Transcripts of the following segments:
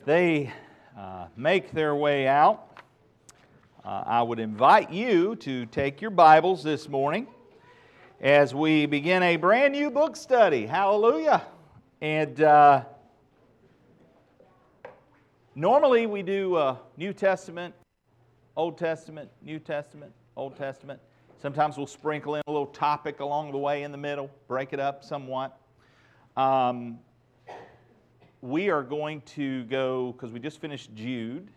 as they uh, make their way out, uh, I would invite you to take your Bibles this morning as we begin a brand new book study. Hallelujah. And uh, normally we do uh, New Testament, Old Testament, New Testament, Old Testament. Sometimes we'll sprinkle in a little topic along the way in the middle, break it up somewhat. Um, we are going to go, because we just finished Jude,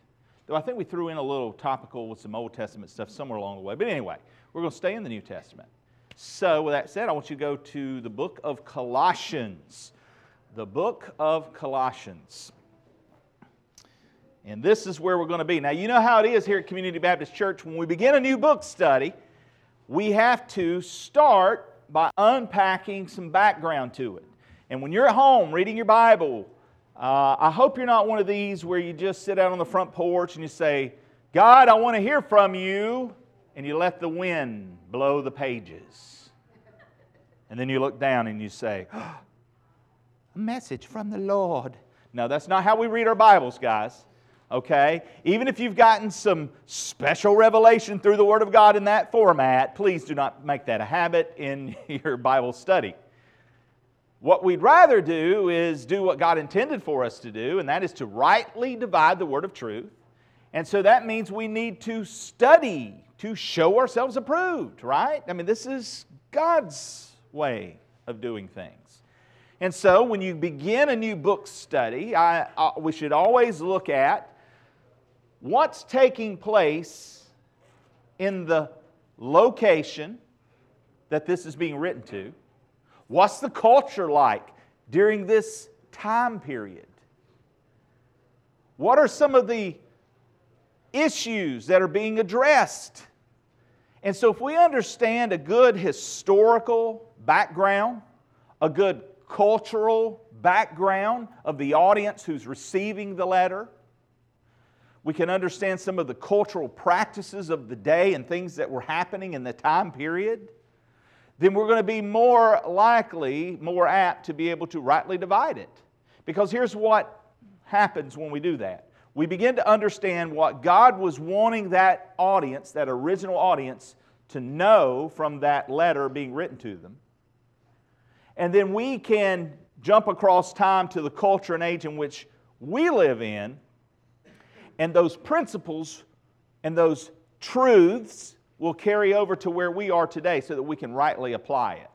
though I think we threw in a little topical with some Old Testament stuff somewhere along the way. But anyway, we're going to stay in the New Testament. So, with that said, I want you to go to the book of Colossians. The book of Colossians. And this is where we're going to be. Now, you know how it is here at Community Baptist Church. When we begin a new book study, we have to start by unpacking some background to it. And when you're at home reading your Bible, uh, I hope you're not one of these where you just sit out on the front porch and you say, God, I want to hear from you, and you let the wind blow the pages. And then you look down and you say, oh, A message from the Lord. No, that's not how we read our Bibles, guys. Okay? Even if you've gotten some special revelation through the Word of God in that format, please do not make that a habit in your Bible study. What we'd rather do is do what God intended for us to do, and that is to rightly divide the word of truth. And so that means we need to study to show ourselves approved, right? I mean, this is God's way of doing things. And so when you begin a new book study, I, I, we should always look at what's taking place in the location that this is being written to What's the culture like during this time period? What are some of the issues that are being addressed? And so, if we understand a good historical background, a good cultural background of the audience who's receiving the letter, we can understand some of the cultural practices of the day and things that were happening in the time period then we're going to be more likely, more apt to be able to rightly divide it. Because here's what happens when we do that we begin to understand what God was wanting that audience, that original audience, to know from that letter being written to them. And then we can jump across time to the culture and age in which we live in, and those principles and those truths will carry over to where we are today so that we can rightly apply it.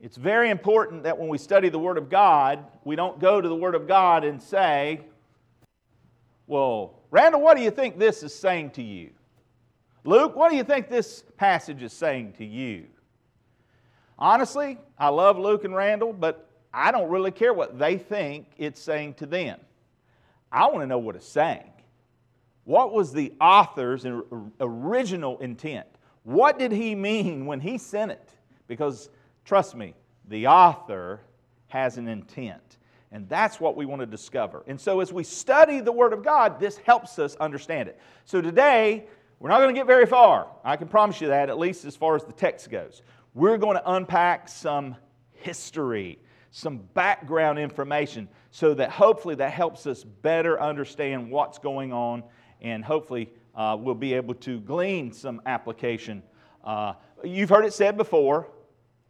It's very important that when we study the Word of God, we don't go to the Word of God and say, Well, Randall, what do you think this is saying to you? Luke, what do you think this passage is saying to you? Honestly, I love Luke and Randall, but I don't really care what they think it's saying to them. I want to know what it's saying. What was the author's original intent? What did he mean when he sent it? Because, trust me, the author has an intent. And that's what we want to discover. And so, as we study the Word of God, this helps us understand it. So, today, we're not going to get very far. I can promise you that, at least as far as the text goes. We're going to unpack some history, some background information, so that hopefully that helps us better understand what's going on and hopefully uh, we'll be able to glean some application. Uh, you've heard it said before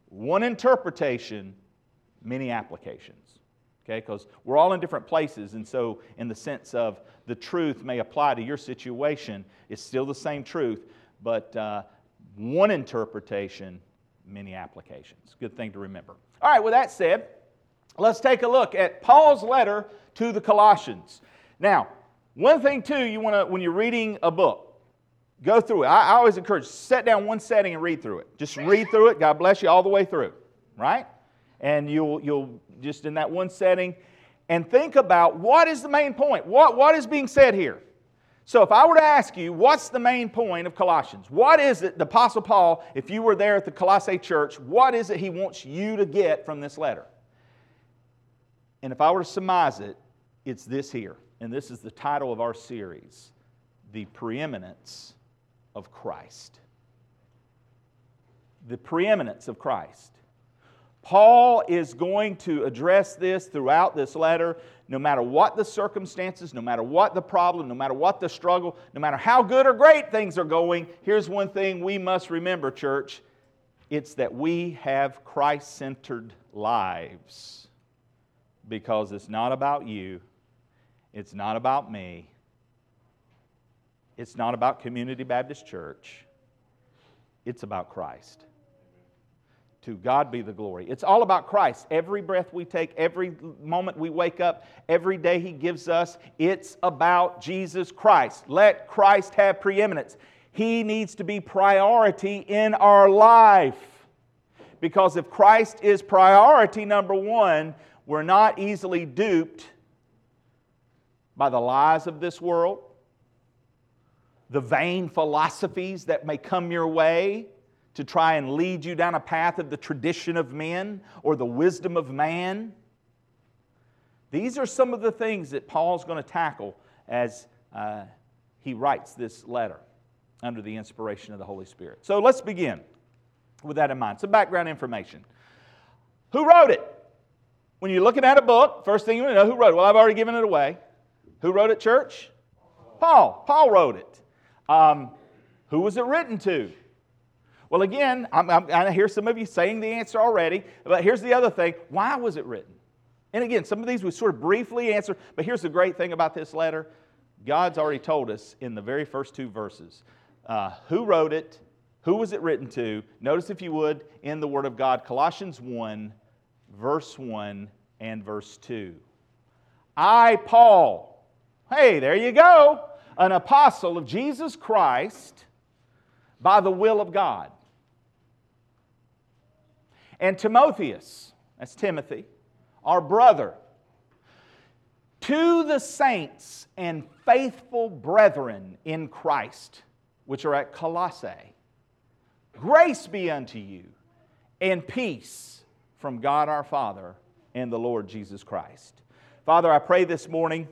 one interpretation, many applications. Okay, because we're all in different places, and so in the sense of the truth may apply to your situation, it's still the same truth, but uh, one interpretation, many applications. Good thing to remember. All right, with that said, let's take a look at Paul's letter to the Colossians. Now, one thing, too, you want to, when you're reading a book, go through it. I, I always encourage, set down one setting and read through it. Just read through it. God bless you all the way through, right? And you'll, you'll just in that one setting and think about what is the main point? What, what is being said here? So, if I were to ask you, what's the main point of Colossians? What is it, the Apostle Paul, if you were there at the Colossae church, what is it he wants you to get from this letter? And if I were to surmise it, it's this here and this is the title of our series The Preeminence of Christ. The preeminence of Christ. Paul is going to address this throughout this letter, no matter what the circumstances, no matter what the problem, no matter what the struggle, no matter how good or great things are going. Here's one thing we must remember, church it's that we have Christ centered lives because it's not about you, it's not about me, it's not about Community Baptist Church, it's about Christ. To God be the glory. It's all about Christ. Every breath we take, every moment we wake up, every day He gives us, it's about Jesus Christ. Let Christ have preeminence. He needs to be priority in our life. Because if Christ is priority number one, we're not easily duped by the lies of this world, the vain philosophies that may come your way to try and lead you down a path of the tradition of men or the wisdom of man. These are some of the things that Paul's going to tackle as uh, he writes this letter under the inspiration of the Holy Spirit. So let's begin with that in mind. Some background information. Who wrote it? When you're looking at a book, first thing you want to know who wrote it. Well, I've already given it away. Who wrote it, church? Paul. Paul wrote it. Um, who was it written to? Well, again, I'm, I'm, i hear some of you saying the answer already, but here's the other thing why was it written? And again, some of these we sort of briefly answer, but here's the great thing about this letter God's already told us in the very first two verses uh, who wrote it, who was it written to. Notice, if you would, in the Word of God, Colossians 1, verse 1 and verse 2. I, Paul, hey, there you go, an apostle of Jesus Christ by the will of God and Timotheus, that's Timothy, our brother, to the saints and faithful brethren in Christ, which are at Colossae, grace be unto you and peace from God our Father and the Lord Jesus Christ. Father, I pray this morning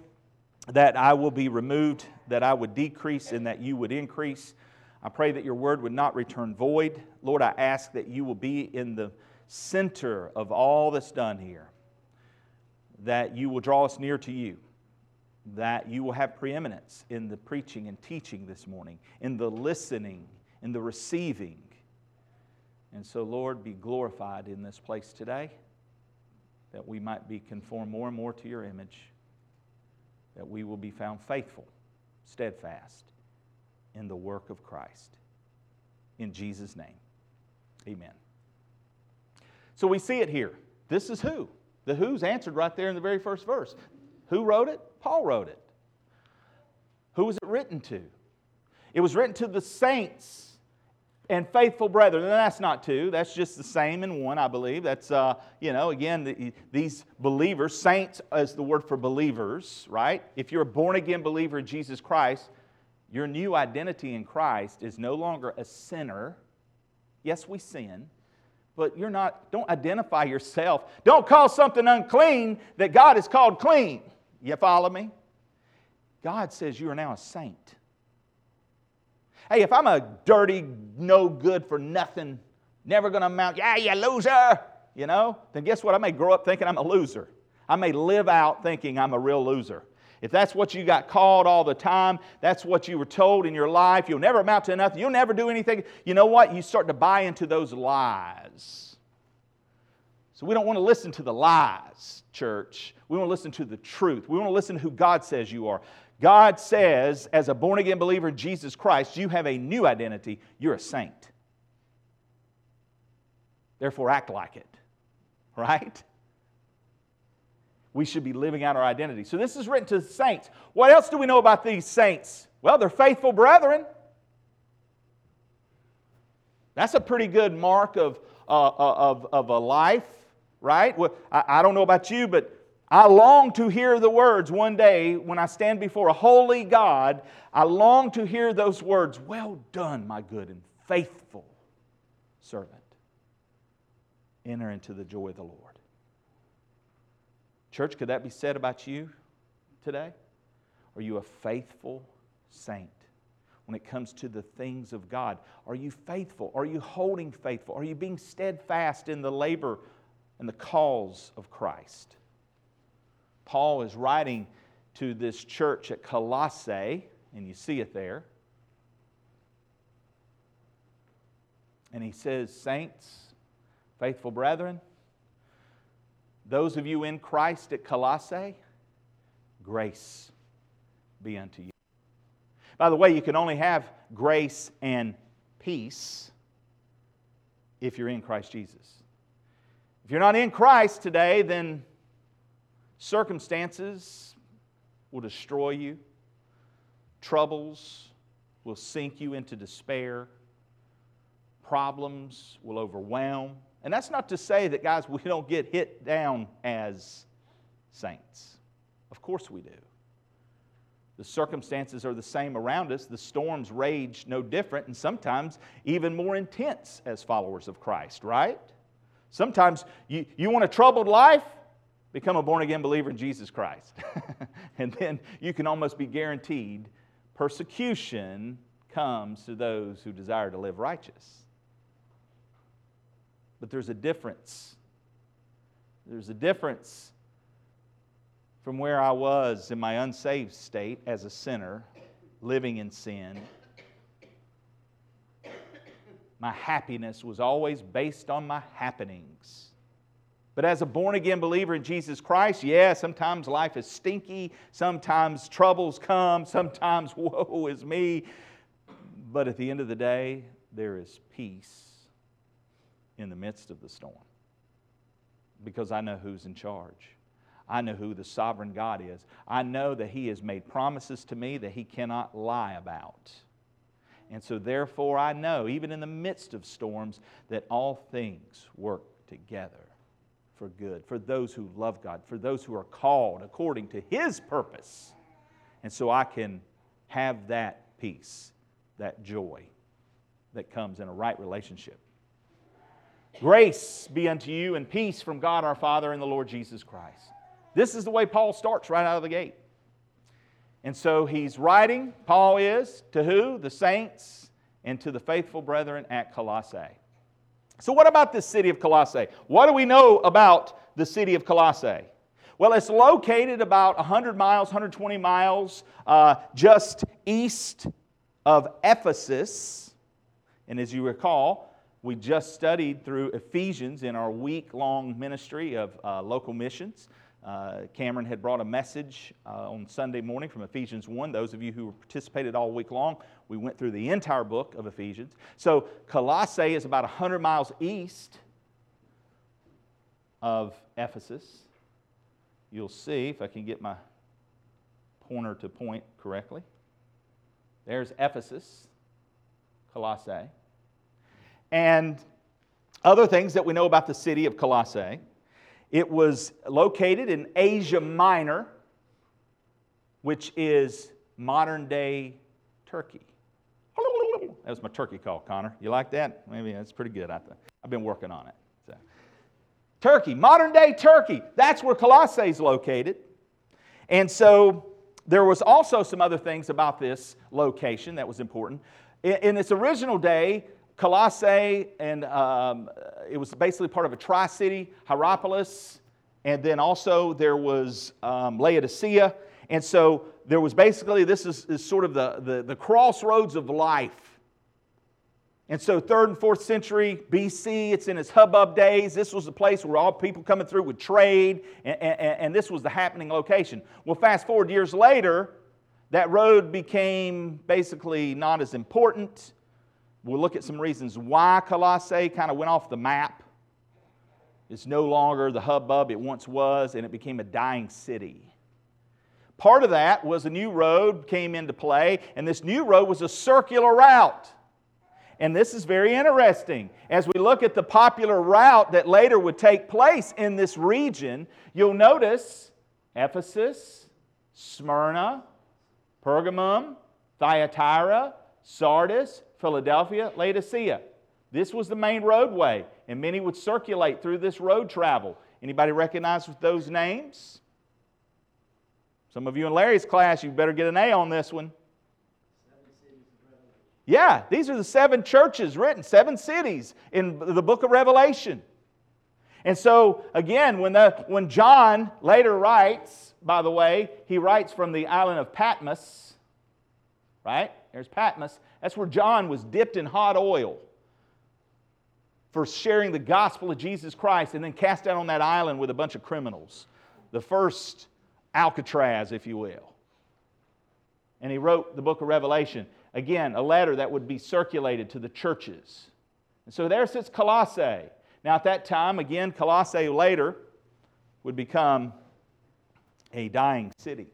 that I will be removed, that I would decrease, and that you would increase. I pray that your word would not return void. Lord, I ask that you will be in the center of all that's done here, that you will draw us near to you, that you will have preeminence in the preaching and teaching this morning, in the listening, in the receiving. And so, Lord, be glorified in this place today, that we might be conformed more and more to your image, that we will be found faithful, steadfast in the work of Christ. In Jesus' name, amen. So we see it here. This is who. The who's answered right there in the very first verse. Who wrote it? Paul wrote it. Who was it written to? It was written to the saints and faithful brethren. And that's not two, that's just the same in one, I believe. That's, uh, you know, again, the, these believers, saints is the word for believers, right? If you're a born again believer in Jesus Christ, your new identity in Christ is no longer a sinner. Yes, we sin but you're not, don't identify yourself. Don't call something unclean that God has called clean. You follow me? God says you are now a saint. Hey, if I'm a dirty, no good for nothing, never going to amount, yeah, you loser, you know, then guess what? I may grow up thinking I'm a loser. I may live out thinking I'm a real loser. If that's what you got called all the time, that's what you were told in your life, you'll never amount to nothing, you'll never do anything. You know what? You start to buy into those lies. So we don't want to listen to the lies, church. We want to listen to the truth. We want to listen to who God says you are. God says, as a born again believer in Jesus Christ, you have a new identity. You're a saint. Therefore, act like it, right? we should be living out our identity. So this is written to the saints. What else do we know about these saints? Well, they're faithful brethren. That's a pretty good mark of, uh, uh, of, of a life, right? Well, I, I don't know about you, but I long to hear the words one day when I stand before a holy God. I long to hear those words, Well done, my good and faithful servant. Enter into the joy of the Lord. Church, could that be said about you today? Are you a faithful saint when it comes to the things of God? Are you faithful? Are you holding faithful? Are you being steadfast in the labor and the cause of Christ. Paul is writing to this church at Colossae, and you see it there. And he says, Saints, faithful brethren, those of you in Christ at Colossae, grace be unto you. By the way, you can only have grace and peace if you're in Christ Jesus. If you're not in Christ today, then circumstances will destroy you, troubles will sink you into despair, problems will overwhelm. And that's not to say that, guys, we don't get hit down as saints. Of course we do. The circumstances are the same around us. The storms rage no different, and sometimes even more intense as followers of Christ, right? Sometimes you, you want a troubled life? Become a born again believer in Jesus Christ. and then you can almost be guaranteed persecution comes to those who desire to live righteous. But there's a difference. There's a difference from where I was in my unsaved state as a sinner, living in sin. My happiness was always based on my happenings. But as a born again believer in Jesus Christ, yeah, sometimes life is stinky, sometimes troubles come, sometimes woe is me. But at the end of the day, there is peace in the midst of the storm because I know who's in charge. I know who the sovereign God is. I know that He has made promises to me that He cannot lie about. And so, therefore, I know, even in the midst of storms, that all things work together for good, for those who love God, for those who are called according to His purpose. And so I can have that peace, that joy that comes in a right relationship. Grace be unto you and peace from God our Father and the Lord Jesus Christ. This is the way Paul starts right out of the gate. And so he's writing, Paul is, to who? The saints and to the faithful brethren at Colossae. So, what about this city of Colossae? What do we know about the city of Colossae? Well, it's located about 100 miles, 120 miles uh, just east of Ephesus. And as you recall, we just studied through Ephesians in our week long ministry of uh, local missions. Uh, Cameron had brought a message uh, on Sunday morning from Ephesians 1. Those of you who participated all week long, we went through the entire book of Ephesians. So, Colossae is about 100 miles east of Ephesus. You'll see if I can get my pointer to point correctly. There's Ephesus, Colossae. And other things that we know about the city of Colossae it was located in Asia Minor, which is modern day Turkey. That was my turkey call, Connor. You like that? Maybe that's pretty good. I've been working on it. So. Turkey, modern day Turkey. That's where Colossae is located. And so there was also some other things about this location that was important. In its original day, Colossae, and um, it was basically part of a tri city, Hierapolis, and then also there was um, Laodicea. And so there was basically, this is, is sort of the, the, the, crossroads of life. And so, third and fourth century BC, it's in its hubbub days. This was the place where all people coming through would trade, and, and, and this was the happening location. Well, fast forward years later, that road became basically not as important. We'll look at some reasons why Colossae kind of went off the map. It's no longer the hubbub it once was, and it became a dying city. Part of that was a new road came into play, and this new road was a circular route. And this is very interesting. As we look at the popular route that later would take place in this region, you'll notice Ephesus, Smyrna, Pergamum, Thyatira, Sardis, Philadelphia, Laodicea. This was the main roadway, and many would circulate through this road travel. Anybody recognize those names? Some of you in Larry's class, you better get an A on this one. Yeah, these are the seven churches written, seven cities in the book of Revelation. And so, again, when, the, when John later writes, by the way, he writes from the island of Patmos, right? There's Patmos. That's where John was dipped in hot oil for sharing the gospel of Jesus Christ and then cast out on that island with a bunch of criminals. The first Alcatraz, if you will. And he wrote the book of Revelation. Again, a letter that would be circulated to the churches. And so there sits Colossae. Now, at that time, again, Colossae later would become a dying city.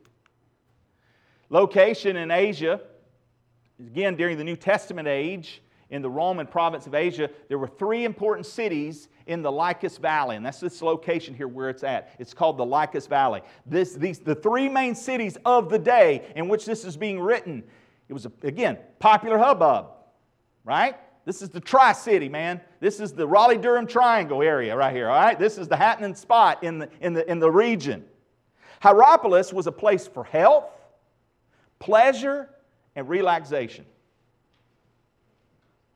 Location in Asia, again, during the New Testament age, in the Roman province of Asia, there were three important cities in the Lycus Valley, and that's this location here where it's at. It's called the Lycus Valley. This, these, the three main cities of the day in which this is being written. It was, again, popular hubbub, right? This is the Tri City, man. This is the Raleigh Durham Triangle area right here, all right? This is the happening spot in the, in the, in the region. Hierapolis was a place for health, pleasure, and relaxation.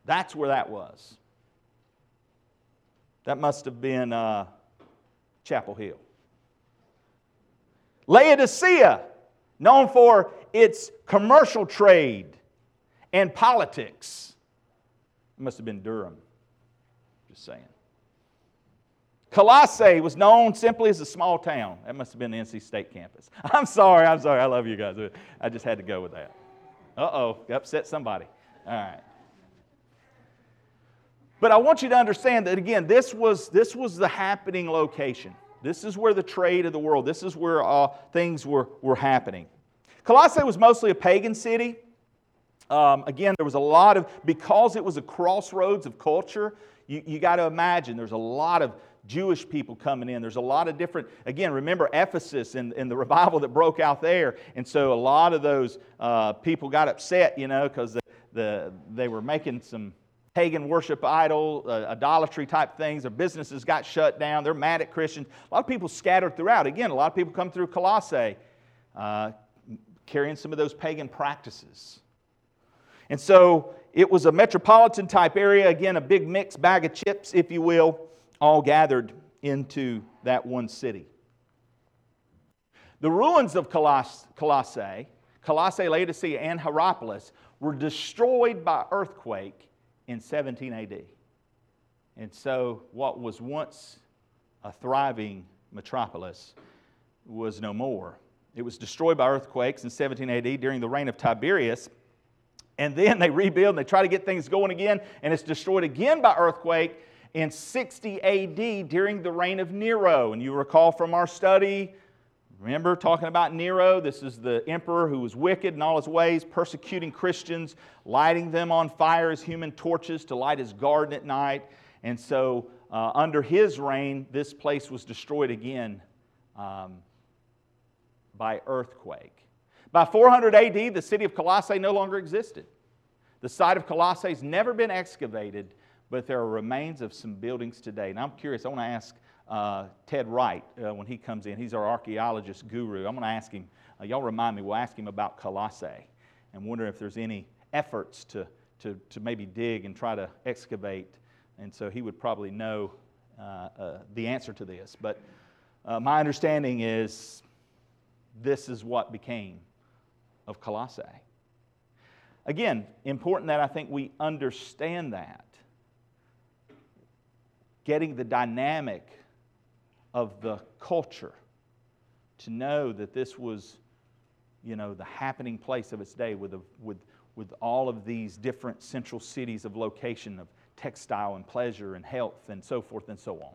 That's where that was. That must have been uh, Chapel Hill. Laodicea, known for its commercial trade and politics. It must have been Durham. Just saying. Colossae was known simply as a small town. That must have been the NC State campus. I'm sorry, I'm sorry. I love you guys. I just had to go with that. Uh oh, upset somebody. All right. But I want you to understand that again, this was, this was the happening location. This is where the trade of the world, this is where uh, things were, were happening. Colossae was mostly a pagan city. Um, again, there was a lot of, because it was a crossroads of culture, you, you got to imagine there's a lot of Jewish people coming in. There's a lot of different, again, remember Ephesus and, and the revival that broke out there. And so a lot of those uh, people got upset, you know, because the, the, they were making some pagan worship idol, uh, idolatry type things. Their businesses got shut down. They're mad at Christians. A lot of people scattered throughout. Again, a lot of people come through Colossae uh, carrying some of those pagan practices. And so it was a metropolitan type area, again, a big mixed bag of chips, if you will, all gathered into that one city. The ruins of Colossae, Colossae, Laodicea, and Hierapolis were destroyed by earthquake in 17 AD. And so what was once a thriving metropolis was no more. It was destroyed by earthquakes in 17 AD during the reign of Tiberius and then they rebuild and they try to get things going again, and it's destroyed again by earthquake in 60 AD during the reign of Nero. And you recall from our study, remember talking about Nero? This is the emperor who was wicked in all his ways, persecuting Christians, lighting them on fire as human torches to light his garden at night. And so, uh, under his reign, this place was destroyed again um, by earthquake. By 400 AD, the city of Colossae no longer existed. The site of Colossae has never been excavated, but there are remains of some buildings today. And I'm curious, I want to ask uh, Ted Wright uh, when he comes in. He's our archaeologist guru. I'm going to ask him, uh, y'all remind me, we'll ask him about Colossae and wonder if there's any efforts to, to, to maybe dig and try to excavate. And so he would probably know uh, uh, the answer to this. But uh, my understanding is this is what became of Colossae. Again, important that I think we understand that. Getting the dynamic of the culture to know that this was, you know, the happening place of its day with, a, with, with all of these different central cities of location of textile and pleasure and health and so forth and so on.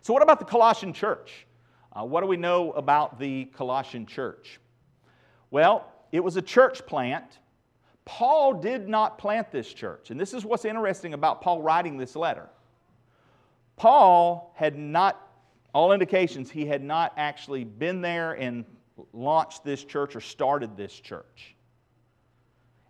So, what about the Colossian church? Uh, what do we know about the Colossian church? Well, it was a church plant. Paul did not plant this church. And this is what's interesting about Paul writing this letter. Paul had not, all indications, he had not actually been there and launched this church or started this church.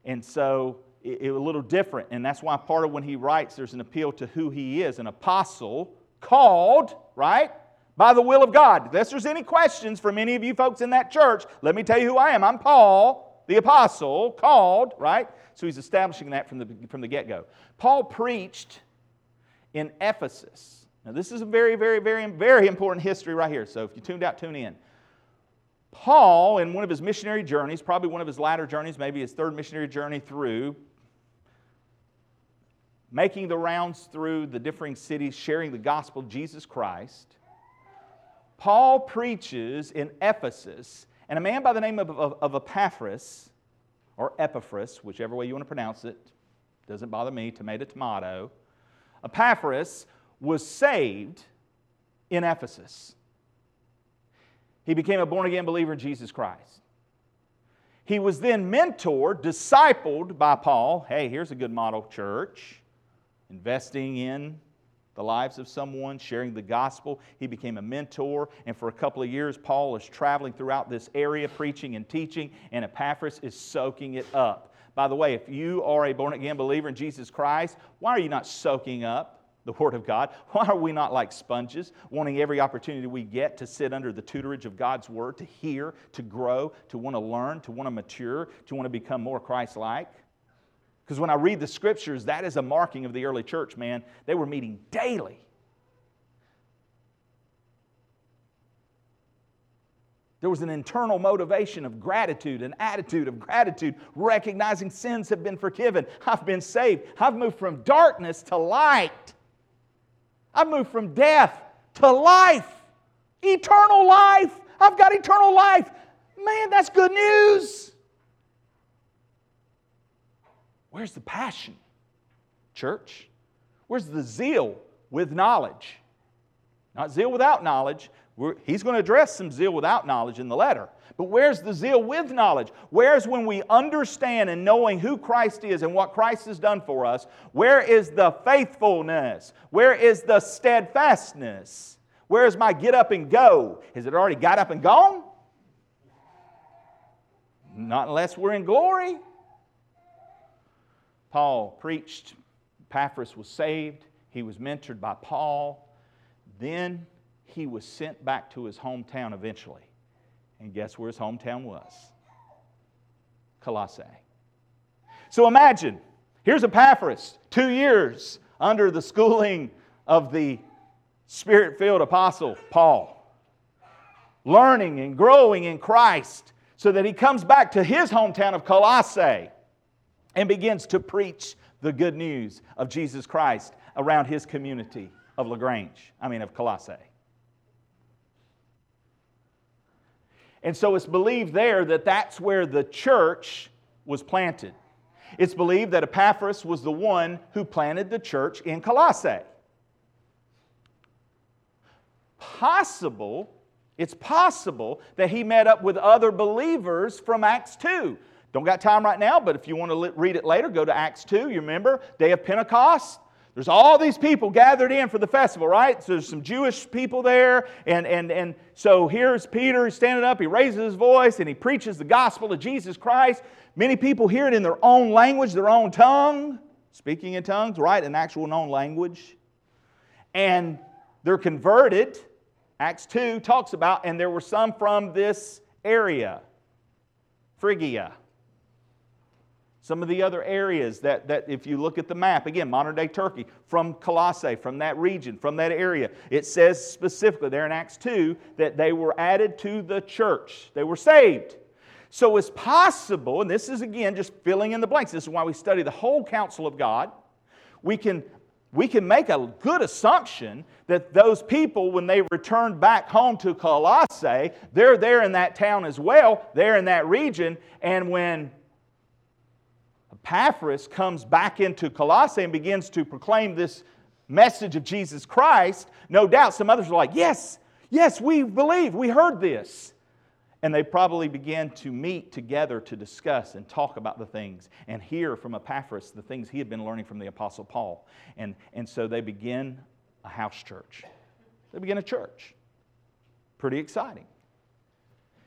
And so it, it was a little different. And that's why part of when he writes, there's an appeal to who he is an apostle called, right? by the will of God. If there's any questions from any of you folks in that church, let me tell you who I am. I'm Paul, the apostle, called, right? So he's establishing that from the, from the get go. Paul preached in Ephesus. Now, this is a very, very, very, very important history right here. So if you tuned out, tune in. Paul, in one of his missionary journeys, probably one of his latter journeys, maybe his third missionary journey through, making the rounds through the differing cities, sharing the gospel of Jesus Christ, Paul preaches in Ephesus, and a man by the name of, of, of Epaphras, or Epaphras, whichever way you want to pronounce it, doesn't bother me, tomato, tomato. Epaphras was saved in Ephesus. He became a born again believer in Jesus Christ. He was then mentored, discipled by Paul. Hey, here's a good model church. Investing in the lives of someone, sharing the gospel. He became a mentor, and for a couple of years, Paul is traveling throughout this area, preaching and teaching, and Epaphras is soaking it up. By the way, if you are a born again believer in Jesus Christ, why are you not soaking up the Word of God? Why are we not like sponges, wanting every opportunity we get to sit under the tutorage of God's Word, to hear, to grow, to want to learn, to want to mature, to want to become more Christ like? Because when I read the scriptures, that is a marking of the early church, man. They were meeting daily. There was an internal motivation of gratitude, an attitude of gratitude, recognizing sins have been forgiven. I've been saved. I've moved from darkness to light. I've moved from death to life, eternal life. I've got eternal life. Man, that's good news. Where's the passion, church? Where's the zeal with knowledge? Not zeal without knowledge. We're, he's going to address some zeal without knowledge in the letter. But where's the zeal with knowledge? Where's when we understand and knowing who Christ is and what Christ has done for us? Where is the faithfulness? Where is the steadfastness? Where is my get up and go? Has it already got up and gone? Not unless we're in glory. Paul preached, Epaphras was saved, he was mentored by Paul. Then he was sent back to his hometown eventually. And guess where his hometown was? Colossae. So imagine, here's Epaphras, two years under the schooling of the spirit filled apostle Paul, learning and growing in Christ so that he comes back to his hometown of Colossae and begins to preach the good news of Jesus Christ around his community of LaGrange, I mean, of Colossae. And so it's believed there that that's where the church was planted. It's believed that Epaphras was the one who planted the church in Colossae. Possible, it's possible that he met up with other believers from Acts 2. Don't got time right now, but if you want to read it later, go to Acts 2. You remember, day of Pentecost? There's all these people gathered in for the festival, right? So there's some Jewish people there. And, and, and so here's Peter standing up. He raises his voice and he preaches the gospel of Jesus Christ. Many people hear it in their own language, their own tongue, speaking in tongues, right? An actual known language. And they're converted. Acts 2 talks about, and there were some from this area, Phrygia some of the other areas that, that, if you look at the map, again, modern day Turkey, from Colossae, from that region, from that area, it says specifically there in Acts 2 that they were added to the church. They were saved. So it's possible, and this is again just filling in the blanks. This is why we study the whole counsel of God. We can, we can make a good assumption that those people, when they return back home to Colossae, they're there in that town as well, they're in that region, and when Epaphras comes back into Colossae and begins to proclaim this message of Jesus Christ, no doubt some others are like, Yes, yes, we believe, we heard this. And they probably began to meet together to discuss and talk about the things and hear from Epaphras the things he had been learning from the Apostle Paul. And, and so they begin a house church. They begin a church. Pretty exciting.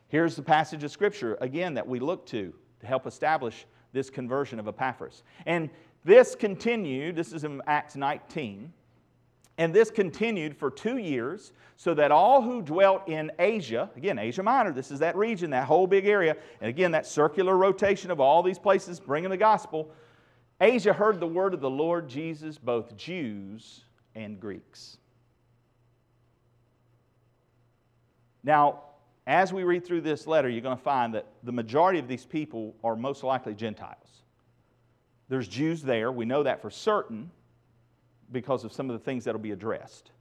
Here's the passage of Scripture, again, that we look to to help establish this conversion of Epaphras. And this continued, this is in Acts 19, and this continued for two years, so that all who dwelt in Asia, again, Asia Minor, this is that region, that whole big area, and again, that circular rotation of all these places bringing the gospel, Asia heard the word of the Lord Jesus, both Jews and Greeks. Now, as we read through this letter, you're going to find that the majority of these people are most likely Gentiles. There's Jews there. We know that for certain because of some of the things that will be addressed.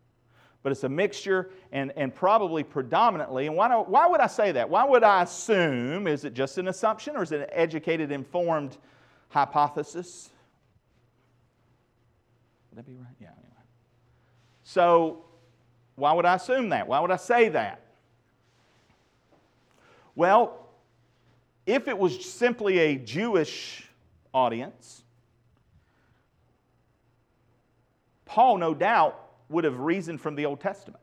But it's a mixture and, and probably predominantly. And why, do, why would I say that? Why would I assume? Is it just an assumption or is it an educated, informed hypothesis? Would that be right? Yeah, anyway. So, why would I assume that? Why would I say that? Well, if it was simply a Jewish audience, Paul, no doubt, would have reasoned from the Old Testament.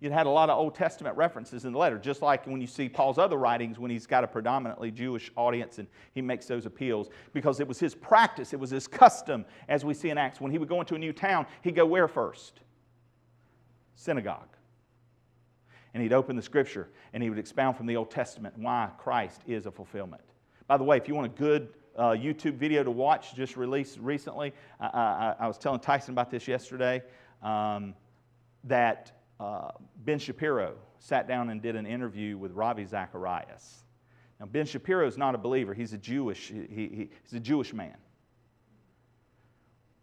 You'd had a lot of Old Testament references in the letter, just like when you see Paul's other writings when he's got a predominantly Jewish audience and he makes those appeals, because it was his practice, it was his custom, as we see in Acts. When he would go into a new town, he'd go where first? Synagogue and he'd open the scripture and he would expound from the Old Testament why Christ is a fulfillment. By the way, if you want a good uh, YouTube video to watch, just released recently, I, I, I was telling Tyson about this yesterday, um, that uh, Ben Shapiro sat down and did an interview with Ravi Zacharias. Now, Ben Shapiro is not a believer, he's a Jewish, he, he, he's a Jewish man.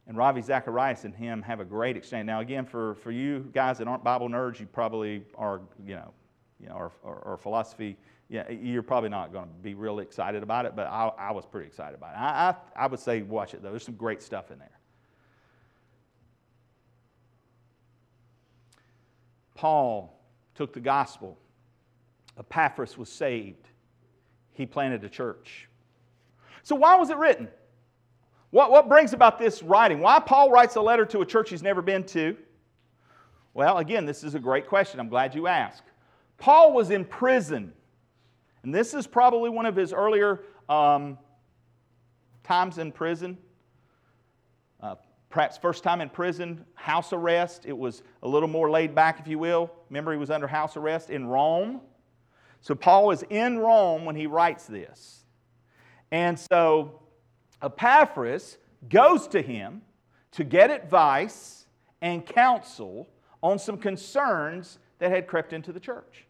And Ravi Zacharias and him have a great exchange. Now, again, for, for you guys that aren't Bible nerds, you probably are, you know, you know or, or, or philosophy, yeah, you're probably not going to be real excited about it, but I, I was pretty excited about it. I, I, I would say watch it, though. There's some great stuff in there. Paul took the gospel. Epaphras was saved. He planted a church. So, why was it written? What, what brings about this writing? Why Paul writes a letter to a church he's never been to? Well, again, this is a great question. I'm glad you asked. Paul was in prison, and this is probably one of his earlier um, times in prison. Uh, perhaps first time in prison, house arrest. It was a little more laid back, if you will. Remember, he was under house arrest in Rome. So Paul is in Rome when he writes this. And so Epaphras goes to him to get advice and counsel on some concerns that had crept into the church.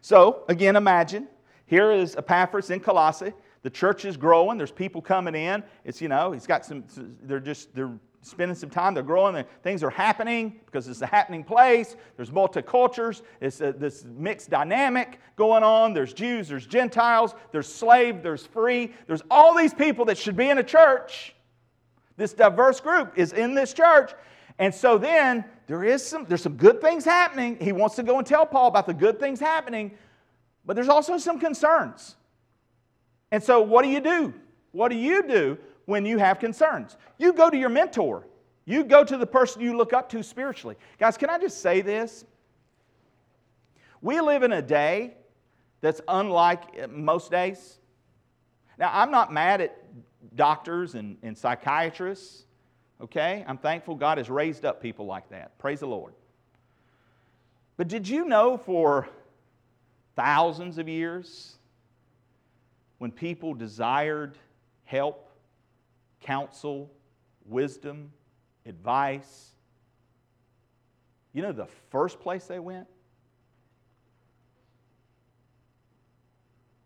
So, again, imagine here is Epaphras in Colossae. The church is growing. There's people coming in. It's, you know, he's got some, they're just, they're spending some time. They're growing. Things are happening because it's a happening place. There's multicultures. It's a, this mixed dynamic going on. There's Jews, there's Gentiles, there's slave, there's free. There's all these people that should be in a church. This diverse group is in this church. And so then there is some, there's some good things happening. He wants to go and tell Paul about the good things happening, but there's also some concerns. And so what do you do? What do you do when you have concerns. You go to your mentor, you go to the person you look up to spiritually. Guys, can I just say this? We live in a day that's unlike most days. Now, I'm not mad at doctors and, and psychiatrists, okay? I'm thankful God has raised up people like that. Praise the Lord. But did you know for thousands of years, when people desired help, counsel, wisdom, advice. You know the first place they went?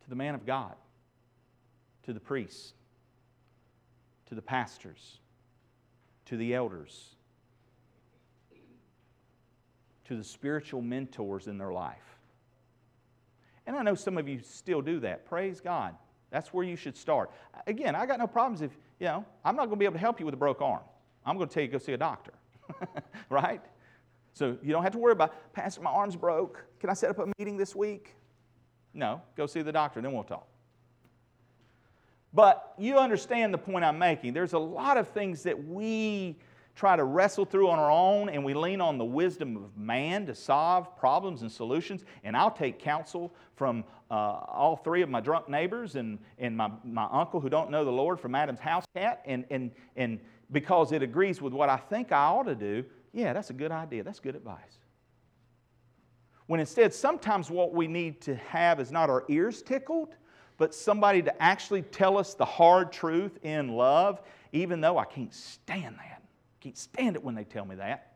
To the man of God, to the priests, to the pastors, to the elders, to the spiritual mentors in their life. And I know some of you still do that. Praise God. That's where you should start. Again, I got no problems if, you know, I'm not going to be able to help you with a broke arm. I'm going to tell you to go see a doctor. right? So you don't have to worry about, Pastor, my arm's broke. Can I set up a meeting this week? No, go see the doctor, then we'll talk. But you understand the point I'm making. There's a lot of things that we try to wrestle through on our own and we lean on the wisdom of man to solve problems and solutions. And I'll take counsel from uh, all three of my drunk neighbors and, and my, my uncle who don't know the Lord from Adam's house cat. And, and, and because it agrees with what I think I ought to do, yeah, that's a good idea. That's good advice. When instead, sometimes what we need to have is not our ears tickled, but somebody to actually tell us the hard truth in love, even though I can't stand that. Can't stand it when they tell me that.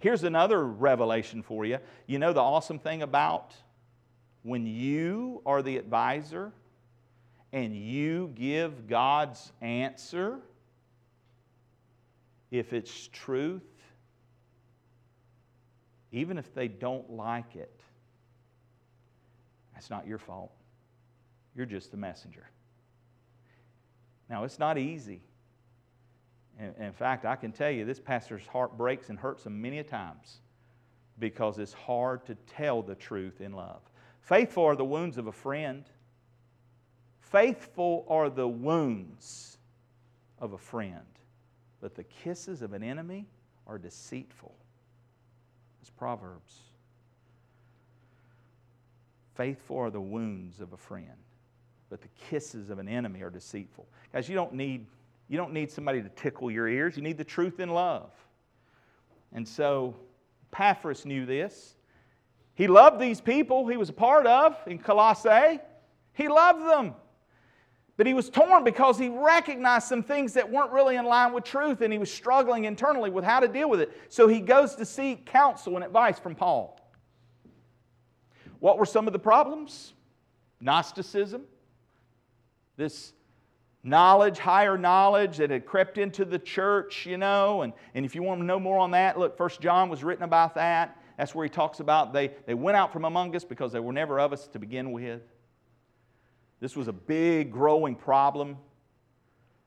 Here's another revelation for you. You know the awesome thing about when you are the advisor and you give God's answer, if it's truth, even if they don't like it, that's not your fault. You're just the messenger. Now, it's not easy. In fact, I can tell you this pastor's heart breaks and hurts him many a times because it's hard to tell the truth in love. Faithful are the wounds of a friend. Faithful are the wounds of a friend. But the kisses of an enemy are deceitful. It's Proverbs. Faithful are the wounds of a friend, but the kisses of an enemy are deceitful. Guys, you don't need, you don't need somebody to tickle your ears. You need the truth in love. And so Epaphras knew this. He loved these people he was a part of in Colossae. He loved them. But he was torn because he recognized some things that weren't really in line with truth and he was struggling internally with how to deal with it. So he goes to seek counsel and advice from Paul. What were some of the problems? Gnosticism, this knowledge, higher knowledge that had crept into the church, you know. And, and if you want to know more on that, look, First John was written about that. That's where he talks about they, they went out from among us because they were never of us to begin with. This was a big, growing problem.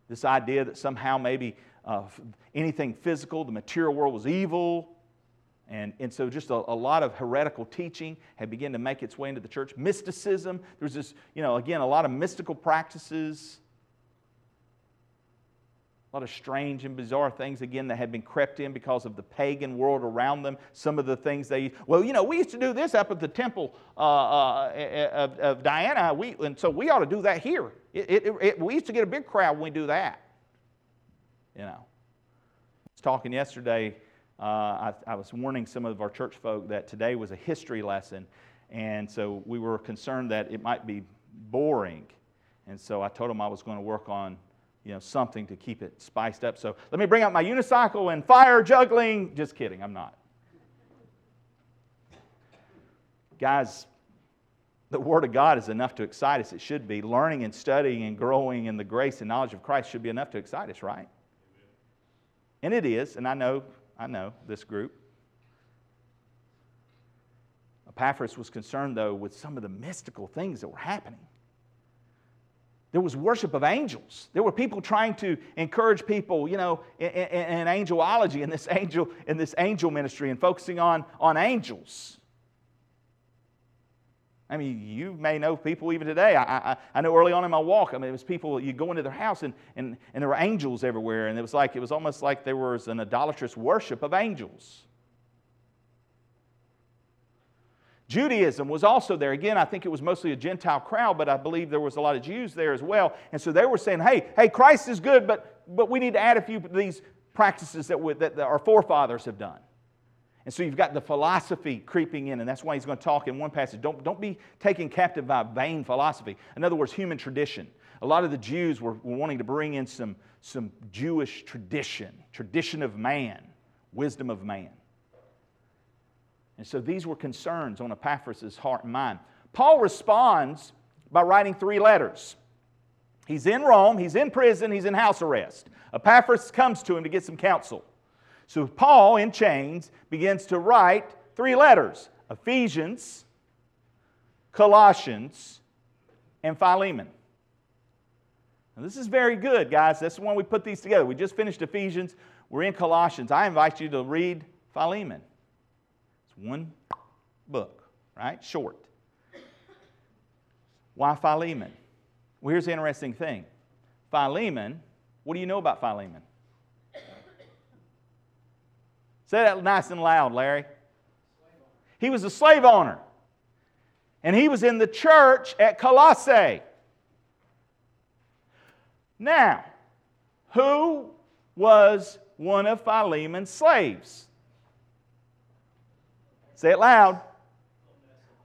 This idea that somehow maybe uh, anything physical, the material world was evil. And, and so just a, a, lot of heretical teaching had begun to make its way into the church. Mysticism, there's this, you know, again, a lot of mystical practices a lot of strange and bizarre things, again, that had been crept in because of the pagan world around them. Some of the things they, well, you know, we used to do this up at the temple uh, uh, of, of, Diana, we, and so we ought to do that here. It, it, it, we used to get a big crowd when we do that. You know. I was talking yesterday, uh, I, I was warning some of our church folk that today was a history lesson, and so we were concerned that it might be boring. And so I told them I was going to work on you know, something to keep it spiced up. So let me bring out my unicycle and fire juggling. Just kidding, I'm not. Guys, the Word of God is enough to excite us. It should be. Learning and studying and growing in the grace and knowledge of Christ should be enough to excite us, right? And it is, and I know, I know this group. Epaphras was concerned, though, with some of the mystical things that were happening. There was worship of angels. There were people trying to encourage people, you know, in, in, in, angelology, in this angel, in this angel ministry, and focusing on, on angels. I mean, you may know people even today. I, I, I know early on in my walk, I mean, it was people, you go into their house and, and, and there were angels everywhere, and it was like, it was almost like there was an idolatrous worship of angels. Judaism was also there. Again, I think it was mostly a Gentile crowd, but I believe there was a lot of Jews there as well. And so they were saying, hey, hey, Christ is good, but, but we need to add a few of these practices that, we, that, our forefathers have done. And so you've got the philosophy creeping in, and that's why he's going to talk in one passage. Don't, don't be taken captive by vain philosophy. In other words, human tradition. A lot of the Jews were, were wanting to bring in some, some Jewish tradition, tradition of man, wisdom of man. And so these were concerns on Epaphras' heart and mind. Paul responds by writing three letters. He's in Rome, he's in prison, he's in house arrest. Epaphras comes to him to get some counsel. So Paul, in chains, begins to write three letters Ephesians, Colossians, and Philemon. Now, this is very good, guys. That's when we put these together. We just finished Ephesians, we're in Colossians. I invite you to read Philemon one book, right? Short. Why Philemon? Well, here's the interesting thing Philemon, what do you know about Philemon? Say that nice and loud, Larry. He was a slave owner. And he was in the church at Colossae. Now, who was one of Philemon's slaves? Say it loud.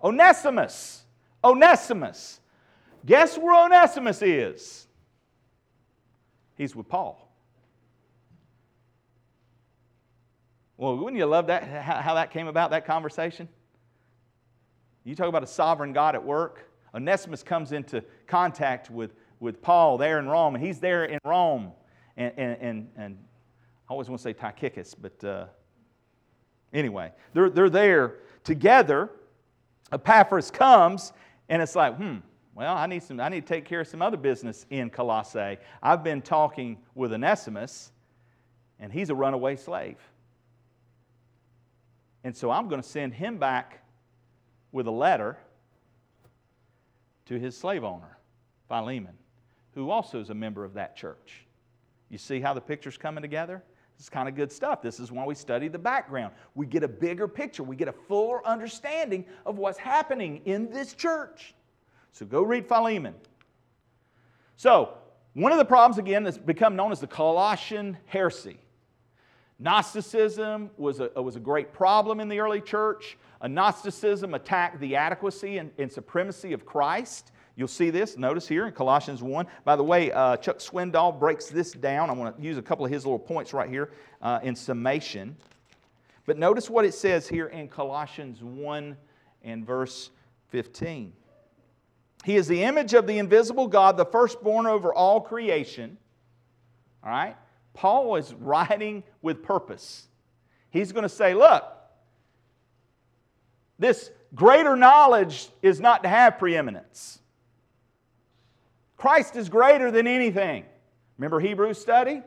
Onesimus. Onesimus. Guess where Onesimus is? He's with Paul. Well, wouldn't you love that, how that came about, that conversation? You talk about a sovereign God at work. Onesimus comes into contact with, with Paul there in Rome, and he's there in Rome. And, and, and, and I always want to say Tychicus, but uh, anyway, they're, they're there together. Epaphras comes, and it's like, hmm, well, I need, some, I need to take care of some other business in Colossae. I've been talking with Onesimus, and he's a runaway slave. And so I'm going to send him back with a letter to his slave owner, Philemon, who also is a member of that church. You see how the picture's coming together? This is kind of good stuff. This is why we study the background. We get a bigger picture, we get a fuller understanding of what's happening in this church. So go read Philemon. So, one of the problems, again, that's become known as the Colossian heresy. Gnosticism was a, was a great problem in the early church. A Gnosticism attacked the adequacy and, and, supremacy of Christ. You'll see this, notice here in Colossians 1. By the way, uh, Chuck Swindoll breaks this down. I want to use a couple of his little points right here uh, in summation. But notice what it says here in Colossians 1 and verse 15. He is the image of the invisible God, the firstborn over all creation. All right? Paul is writing with purpose. He's going to say, look, this greater knowledge is not to have preeminence. Christ is greater than anything. Remember Hebrews study?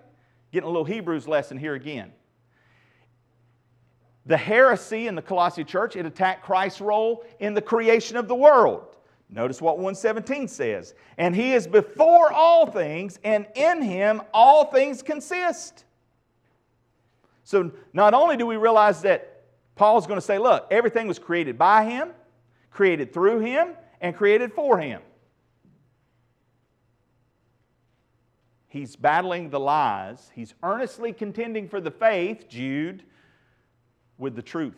Getting a little Hebrews lesson here again. The heresy in the Colossae church, it attacked Christ's role in the creation of the world. Notice what 117 says. And he is before all things, and in him all things consist. So not only do we realize that Paul's going to say, look, everything was created by him, created through him, and created for him. He's battling the lies. He's earnestly contending for the faith, Jude, with the truth.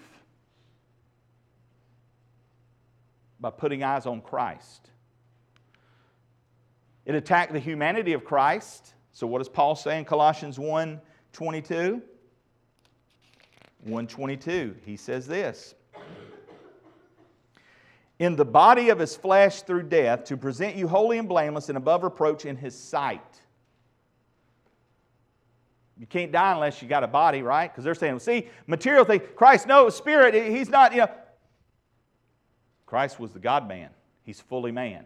by putting eyes on Christ. It attacked the humanity of Christ. So what does Paul say in Colossians 1 22? 122, he says this In the body of his flesh through death, to present you holy and blameless and above reproach in his sight. You can't die unless you got a body, right? Because they're saying, see, material thing, Christ, no, spirit, he's not, you know, Christ was the God man. He's fully man,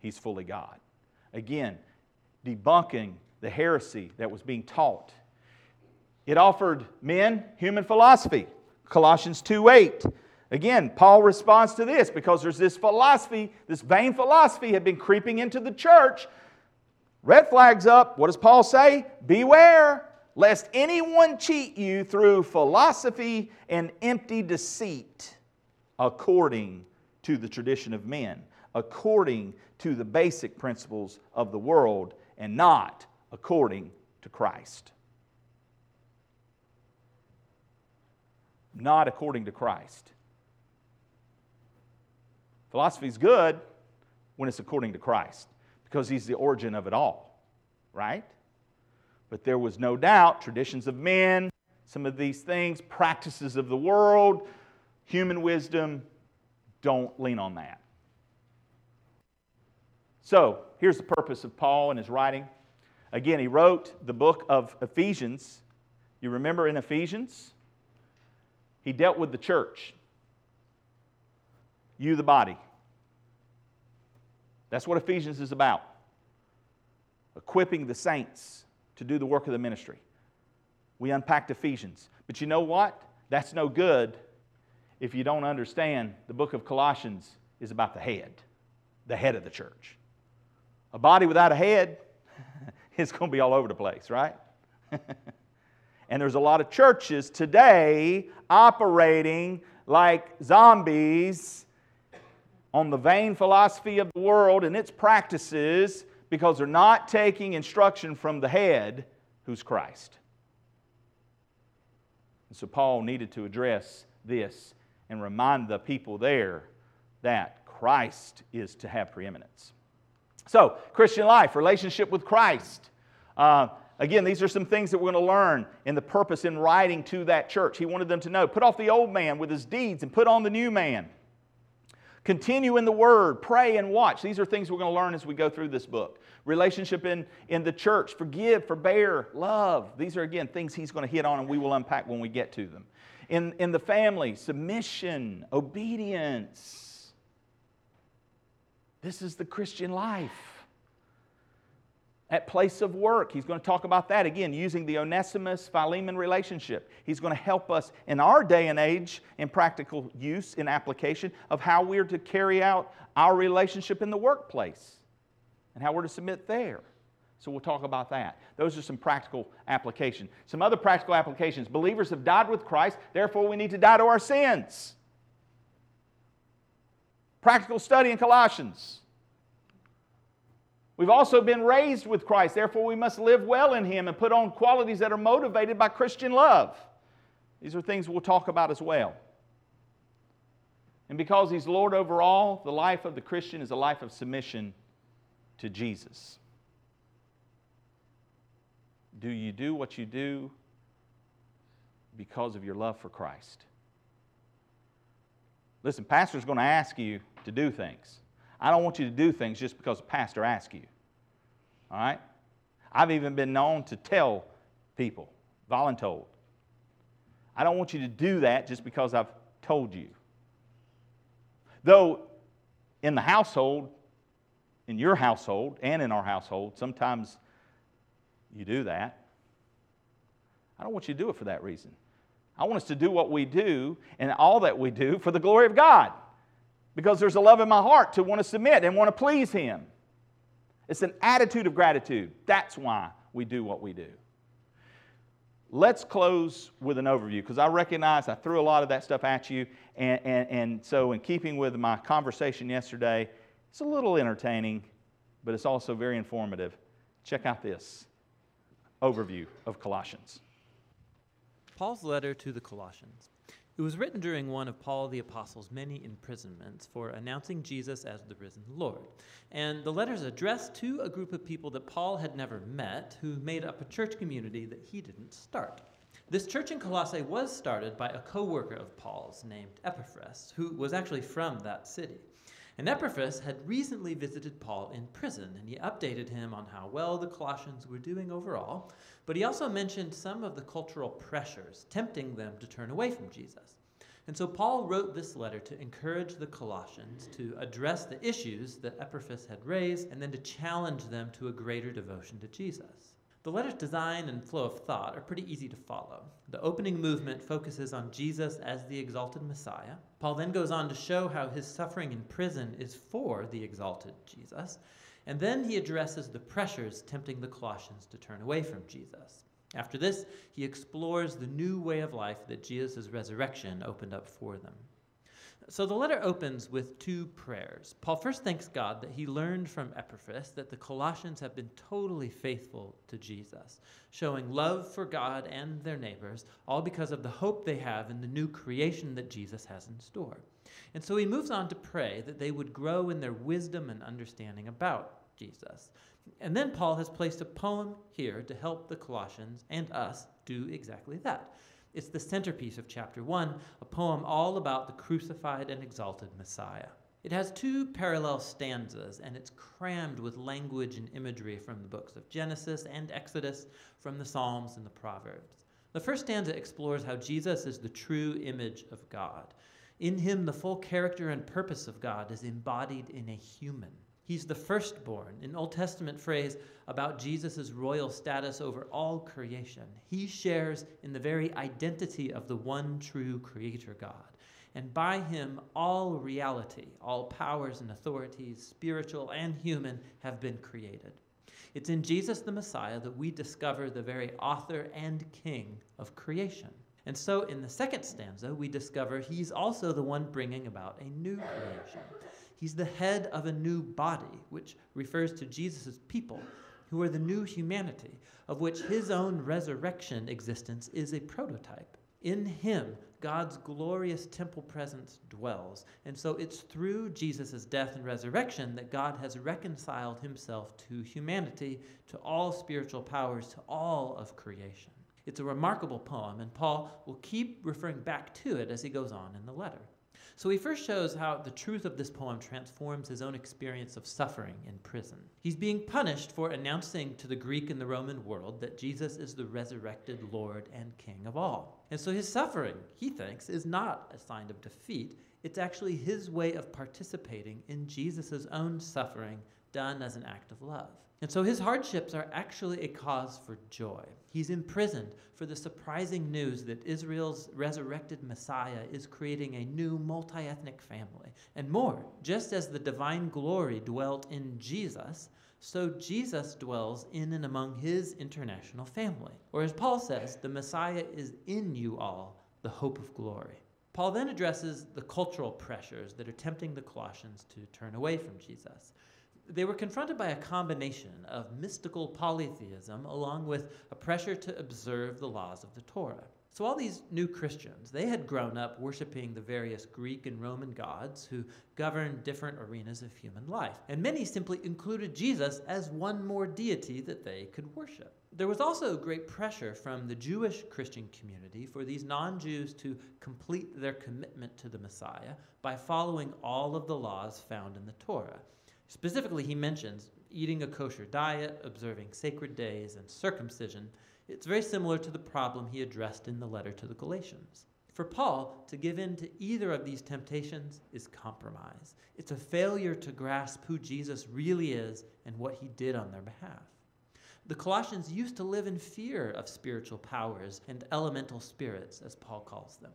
he's fully God. Again, debunking the heresy that was being taught. It offered men human philosophy. Colossians 2 8. Again, Paul responds to this because there's this philosophy, this vain philosophy had been creeping into the church. Red flags up. What does Paul say? Beware lest anyone cheat you through philosophy and empty deceit according to the tradition of men, according to the basic principles of the world, and not according to Christ. Not according to Christ. Philosophy is good when it's according to Christ because he's the origin of it all, right? But there was no doubt traditions of men, some of these things, practices of the world, human wisdom, don't lean on that. So, here's the purpose of Paul and his writing. Again, he wrote the book of Ephesians. You remember in Ephesians? He dealt with the church. You, the body. That's what Ephesians is about equipping the saints to do the work of the ministry. We unpacked Ephesians. But you know what? That's no good if you don't understand, the book of Colossians is about the head, the head of the church. A body without a head is going to be all over the place, right? and there's a lot of churches today operating like zombies on the vain philosophy of the world and its practices because they're not taking instruction from the head, who's Christ. And so Paul needed to address this and remind the people there that Christ is to have preeminence. So, Christian life, relationship with Christ. Uh, Again, these are some things that we're going to learn in the purpose in writing to that church. He wanted them to know put off the old man with his deeds and put on the new man. Continue in the word, pray and watch. These are things we're going to learn as we go through this book. Relationship in, in the church, forgive, forbear, love. These are, again, things he's going to hit on and we will unpack when we get to them. In, in the family, submission, obedience. This is the Christian life at place of work. He's going to talk about that again using the Onesimus Philemon relationship. He's going to help us in our day and age in practical use, in application of how we're to carry out our relationship in the workplace and how we're to submit there. So we'll talk about that. Those are some practical applications. Some other practical applications. Believers have died with Christ, therefore we need to die to our sins. Practical study in Colossians. We've also been raised with Christ, therefore, we must live well in Him and put on qualities that are motivated by Christian love. These are things we'll talk about as well. And because He's Lord over all, the life of the Christian is a life of submission to Jesus. Do you do what you do because of your love for Christ? Listen, pastor's going to ask you to do things. I don't want you to do things just because a pastor asks you. All right? I've even been known to tell people, voluntold. I don't want you to do that just because I've told you. Though in the household, in your household and in our household, sometimes you do that. I don't want you to do it for that reason. I want us to do what we do and all that we do for the glory of God because there's a love in my heart to want to submit and want to please Him. It's an attitude of gratitude. That's why we do what we do. Let's close with an overview because I recognize I threw a lot of that stuff at you. And, and, and so, in keeping with my conversation yesterday, it's a little entertaining, but it's also very informative. Check out this overview of Colossians. Paul's letter to the Colossians. It was written during one of Paul the Apostle's many imprisonments for announcing Jesus as the risen Lord. And the letter is addressed to a group of people that Paul had never met who made up a church community that he didn't start. This church in Colossae was started by a co worker of Paul's named Epaphras, who was actually from that city. And Epaphras had recently visited Paul in prison, and he updated him on how well the Colossians were doing overall. But he also mentioned some of the cultural pressures tempting them to turn away from Jesus. And so Paul wrote this letter to encourage the Colossians to address the issues that Epaphras had raised and then to challenge them to a greater devotion to Jesus. The letter's design and flow of thought are pretty easy to follow. The opening movement focuses on Jesus as the exalted Messiah. Paul then goes on to show how his suffering in prison is for the exalted Jesus. And then he addresses the pressures tempting the Colossians to turn away from Jesus. After this, he explores the new way of life that Jesus' resurrection opened up for them. So the letter opens with two prayers. Paul first thanks God that he learned from Epaphras that the Colossians have been totally faithful to Jesus, showing love for God and their neighbors, all because of the hope they have in the new creation that Jesus has in store. And so he moves on to pray that they would grow in their wisdom and understanding about Jesus. And then Paul has placed a poem here to help the Colossians and us do exactly that. It's the centerpiece of chapter 1, a poem all about the crucified and exalted Messiah. It has two parallel stanzas, and it's crammed with language and imagery from the books of Genesis and Exodus, from the Psalms and the Proverbs. The first stanza explores how Jesus is the true image of God. In him, the full character and purpose of God is embodied in a human. He's the firstborn, an Old Testament phrase about Jesus' royal status over all creation. He shares in the very identity of the one true Creator God. And by him, all reality, all powers and authorities, spiritual and human, have been created. It's in Jesus the Messiah that we discover the very author and king of creation. And so in the second stanza, we discover he's also the one bringing about a new creation. He's the head of a new body, which refers to Jesus' people, who are the new humanity, of which his own resurrection existence is a prototype. In him, God's glorious temple presence dwells. And so it's through Jesus' death and resurrection that God has reconciled himself to humanity, to all spiritual powers, to all of creation. It's a remarkable poem, and Paul will keep referring back to it as he goes on in the letter. So he first shows how the truth of this poem transforms his own experience of suffering in prison. He's being punished for announcing to the Greek and the Roman world that Jesus is the resurrected Lord and King of all. And so his suffering, he thinks, is not a sign of defeat. It's actually his way of participating in Jesus' own suffering done as an act of love. And so his hardships are actually a cause for joy. He's imprisoned for the surprising news that Israel's resurrected Messiah is creating a new multi ethnic family. And more, just as the divine glory dwelt in Jesus, so Jesus dwells in and among his international family. Or as Paul says, the Messiah is in you all, the hope of glory. Paul then addresses the cultural pressures that are tempting the Colossians to turn away from Jesus they were confronted by a combination of mystical polytheism along with a pressure to observe the laws of the Torah. So, all these new Christians, they had grown up worshiping the various Greek and Roman gods who governed different arenas of human life. And many simply included Jesus as one more deity that they could worship. There was also great pressure from the Jewish Christian community for these non Jews to complete their commitment to the Messiah by following all of the laws found in the Torah. Specifically, he mentions eating a kosher diet, observing sacred days, and circumcision. It's very similar to the problem he addressed in the letter to the Galatians. For Paul, to give in to either of these temptations is compromise. It's a failure to grasp who Jesus really is and what he did on their behalf. The Colossians used to live in fear of spiritual powers and elemental spirits, as Paul calls them.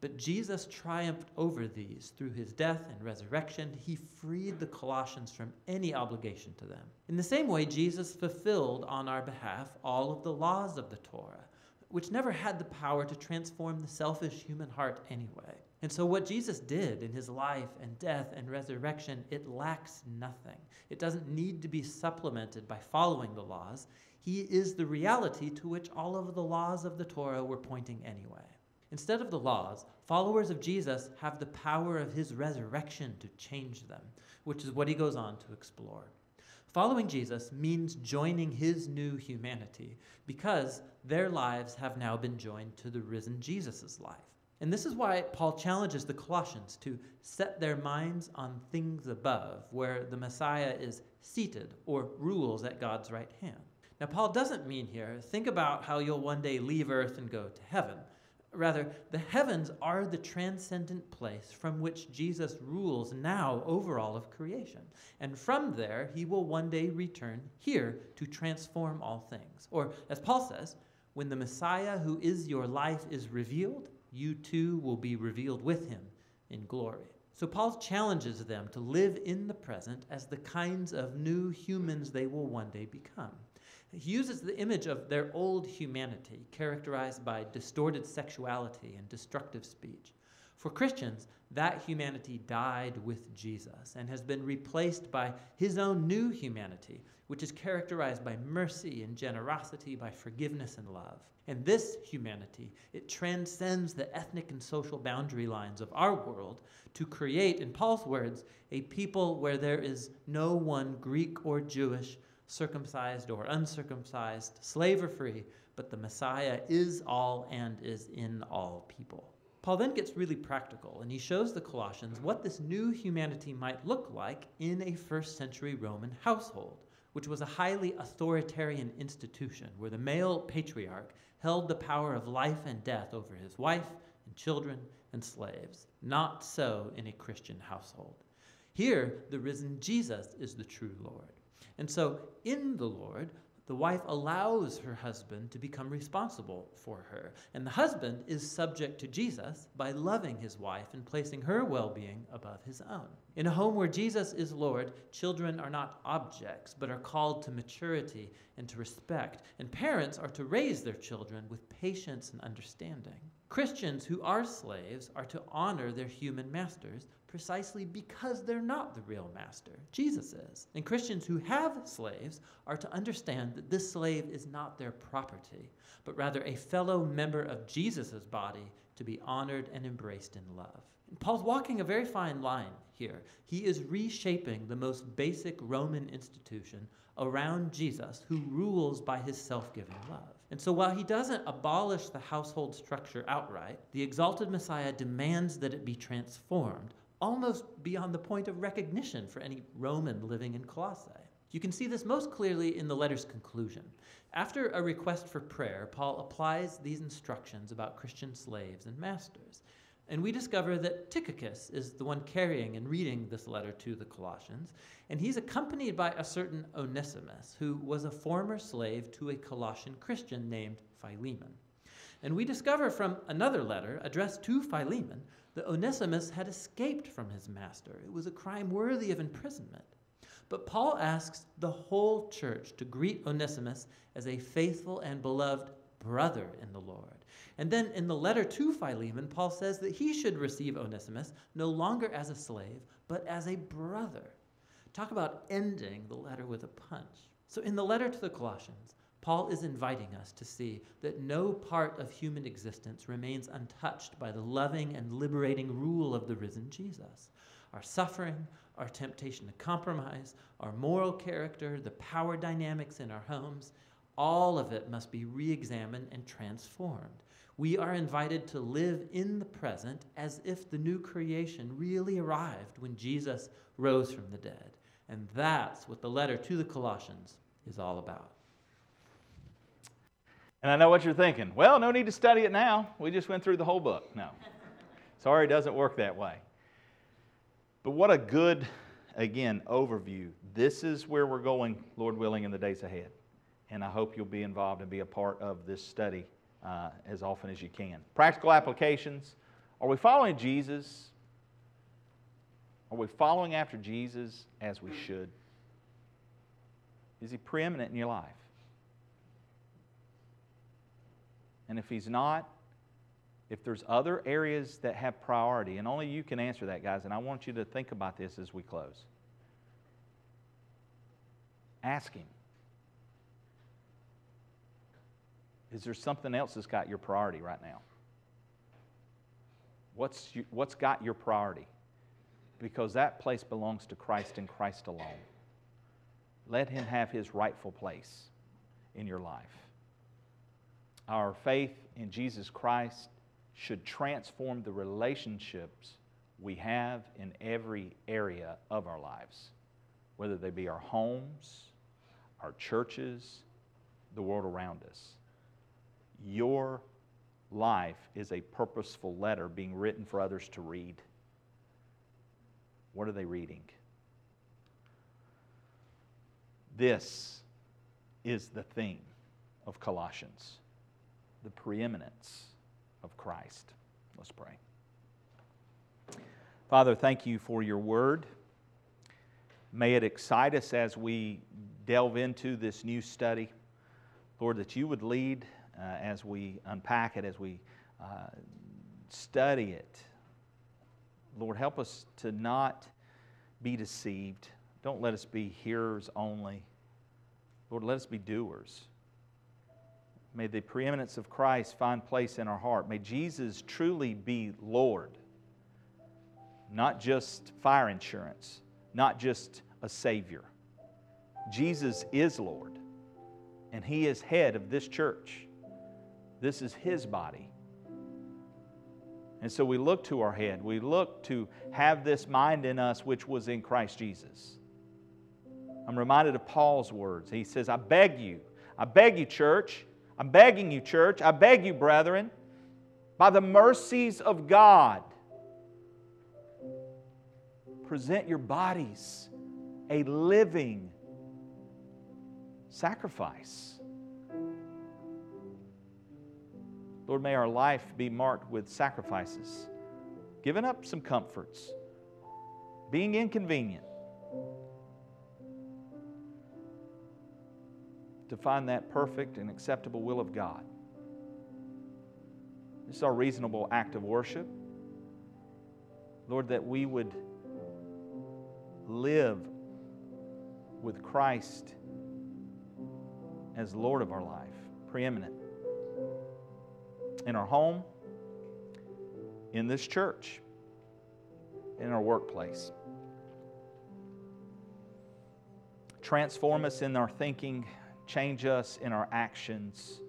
But Jesus triumphed over these through his death and resurrection. He freed the Colossians from any obligation to them. In the same way, Jesus fulfilled on our behalf all of the laws of the Torah, which never had the power to transform the selfish human heart anyway. And so, what Jesus did in his life and death and resurrection, it lacks nothing. It doesn't need to be supplemented by following the laws. He is the reality to which all of the laws of the Torah were pointing anyway. Instead of the laws, followers of Jesus have the power of his resurrection to change them, which is what he goes on to explore. Following Jesus means joining his new humanity because their lives have now been joined to the risen Jesus' life. And this is why Paul challenges the Colossians to set their minds on things above, where the Messiah is seated or rules at God's right hand. Now, Paul doesn't mean here, think about how you'll one day leave earth and go to heaven. Rather, the heavens are the transcendent place from which Jesus rules now over all of creation. And from there, he will one day return here to transform all things. Or, as Paul says, when the Messiah who is your life is revealed, you too will be revealed with him in glory. So, Paul challenges them to live in the present as the kinds of new humans they will one day become. He uses the image of their old humanity, characterized by distorted sexuality and destructive speech. For Christians, that humanity died with Jesus and has been replaced by his own new humanity, which is characterized by mercy and generosity, by forgiveness and love. And this humanity, it transcends the ethnic and social boundary lines of our world to create, in Paul's words, a people where there is no one Greek or Jewish, circumcised or uncircumcised, slave or free, but the Messiah is all and is in all people. Paul then gets really practical and he shows the Colossians what this new humanity might look like in a first century Roman household, which was a highly authoritarian institution where the male patriarch held the power of life and death over his wife and children and slaves. Not so in a Christian household. Here, the risen Jesus is the true Lord. And so, in the Lord, the wife allows her husband to become responsible for her. And the husband is subject to Jesus by loving his wife and placing her well being above his own. In a home where Jesus is Lord, children are not objects, but are called to maturity and to respect. And parents are to raise their children with patience and understanding. Christians who are slaves are to honor their human masters precisely because they're not the real master. Jesus is. And Christians who have slaves are to understand that this slave is not their property, but rather a fellow member of Jesus' body to be honored and embraced in love. And Paul's walking a very fine line here. He is reshaping the most basic Roman institution around Jesus, who rules by his self giving love. And so while he doesn't abolish the household structure outright, the exalted Messiah demands that it be transformed, almost beyond the point of recognition for any Roman living in Colossae. You can see this most clearly in the letter's conclusion. After a request for prayer, Paul applies these instructions about Christian slaves and masters. And we discover that Tychicus is the one carrying and reading this letter to the Colossians, and he's accompanied by a certain Onesimus, who was a former slave to a Colossian Christian named Philemon. And we discover from another letter addressed to Philemon that Onesimus had escaped from his master. It was a crime worthy of imprisonment. But Paul asks the whole church to greet Onesimus as a faithful and beloved brother in the Lord. And then in the letter to Philemon, Paul says that he should receive Onesimus no longer as a slave, but as a brother. Talk about ending the letter with a punch. So in the letter to the Colossians, Paul is inviting us to see that no part of human existence remains untouched by the loving and liberating rule of the risen Jesus. Our suffering, our temptation to compromise, our moral character, the power dynamics in our homes, all of it must be re examined and transformed. We are invited to live in the present as if the new creation really arrived when Jesus rose from the dead. And that's what the letter to the Colossians is all about. And I know what you're thinking. Well, no need to study it now. We just went through the whole book. No. Sorry, it doesn't work that way. But what a good, again, overview. This is where we're going, Lord willing, in the days ahead. And I hope you'll be involved and be a part of this study uh, as often as you can. Practical applications. Are we following Jesus? Are we following after Jesus as we should? Is he preeminent in your life? And if he's not, if there's other areas that have priority, and only you can answer that, guys, and I want you to think about this as we close. Ask him. Is there something else that's got your priority right now? What's, you, what's got your priority? Because that place belongs to Christ and Christ alone. Let Him have His rightful place in your life. Our faith in Jesus Christ should transform the relationships we have in every area of our lives, whether they be our homes, our churches, the world around us. Your life is a purposeful letter being written for others to read. What are they reading? This is the theme of Colossians the preeminence of Christ. Let's pray. Father, thank you for your word. May it excite us as we delve into this new study. Lord, that you would lead uh, as we unpack it, as we uh, study it. Lord, help us to not be deceived. Don't let us be hearers only. Lord, let us be doers. May the preeminence of Christ find place in our heart. May Jesus truly be Lord, not just fire insurance, not just a Savior. Jesus is Lord, and He is head of this church. This is His body. And so we look to our head. We look to have this mind in us which was in Christ Jesus. I'm reminded of Paul's words. He says, I beg you, I beg you, church, I'm begging you, church, I beg you, brethren, by the mercies of God, present your bodies a living sacrifice. Lord, may our life be marked with sacrifices, giving up some comforts, being inconvenient, to find that perfect and acceptable will of God. This is our reasonable act of worship. Lord, that we would live with Christ as Lord of our life, preeminent in our home, in this church, in our workplace. Transform us in our thinking, change us in our actions.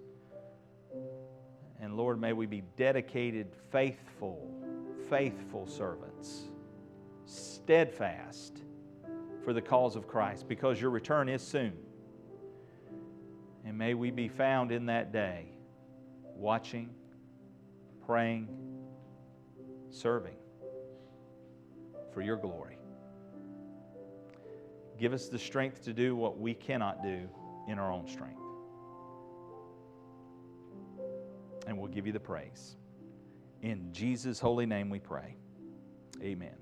And Lord, may we be dedicated, faithful, faithful servants, steadfast for the cause of Christ, because your return is soon. And may we be found in that day watching, praying, serving for your glory. Give us the strength to do what we cannot do in our own strength. And we'll give you the praise. In Jesus' holy name we pray. Amen.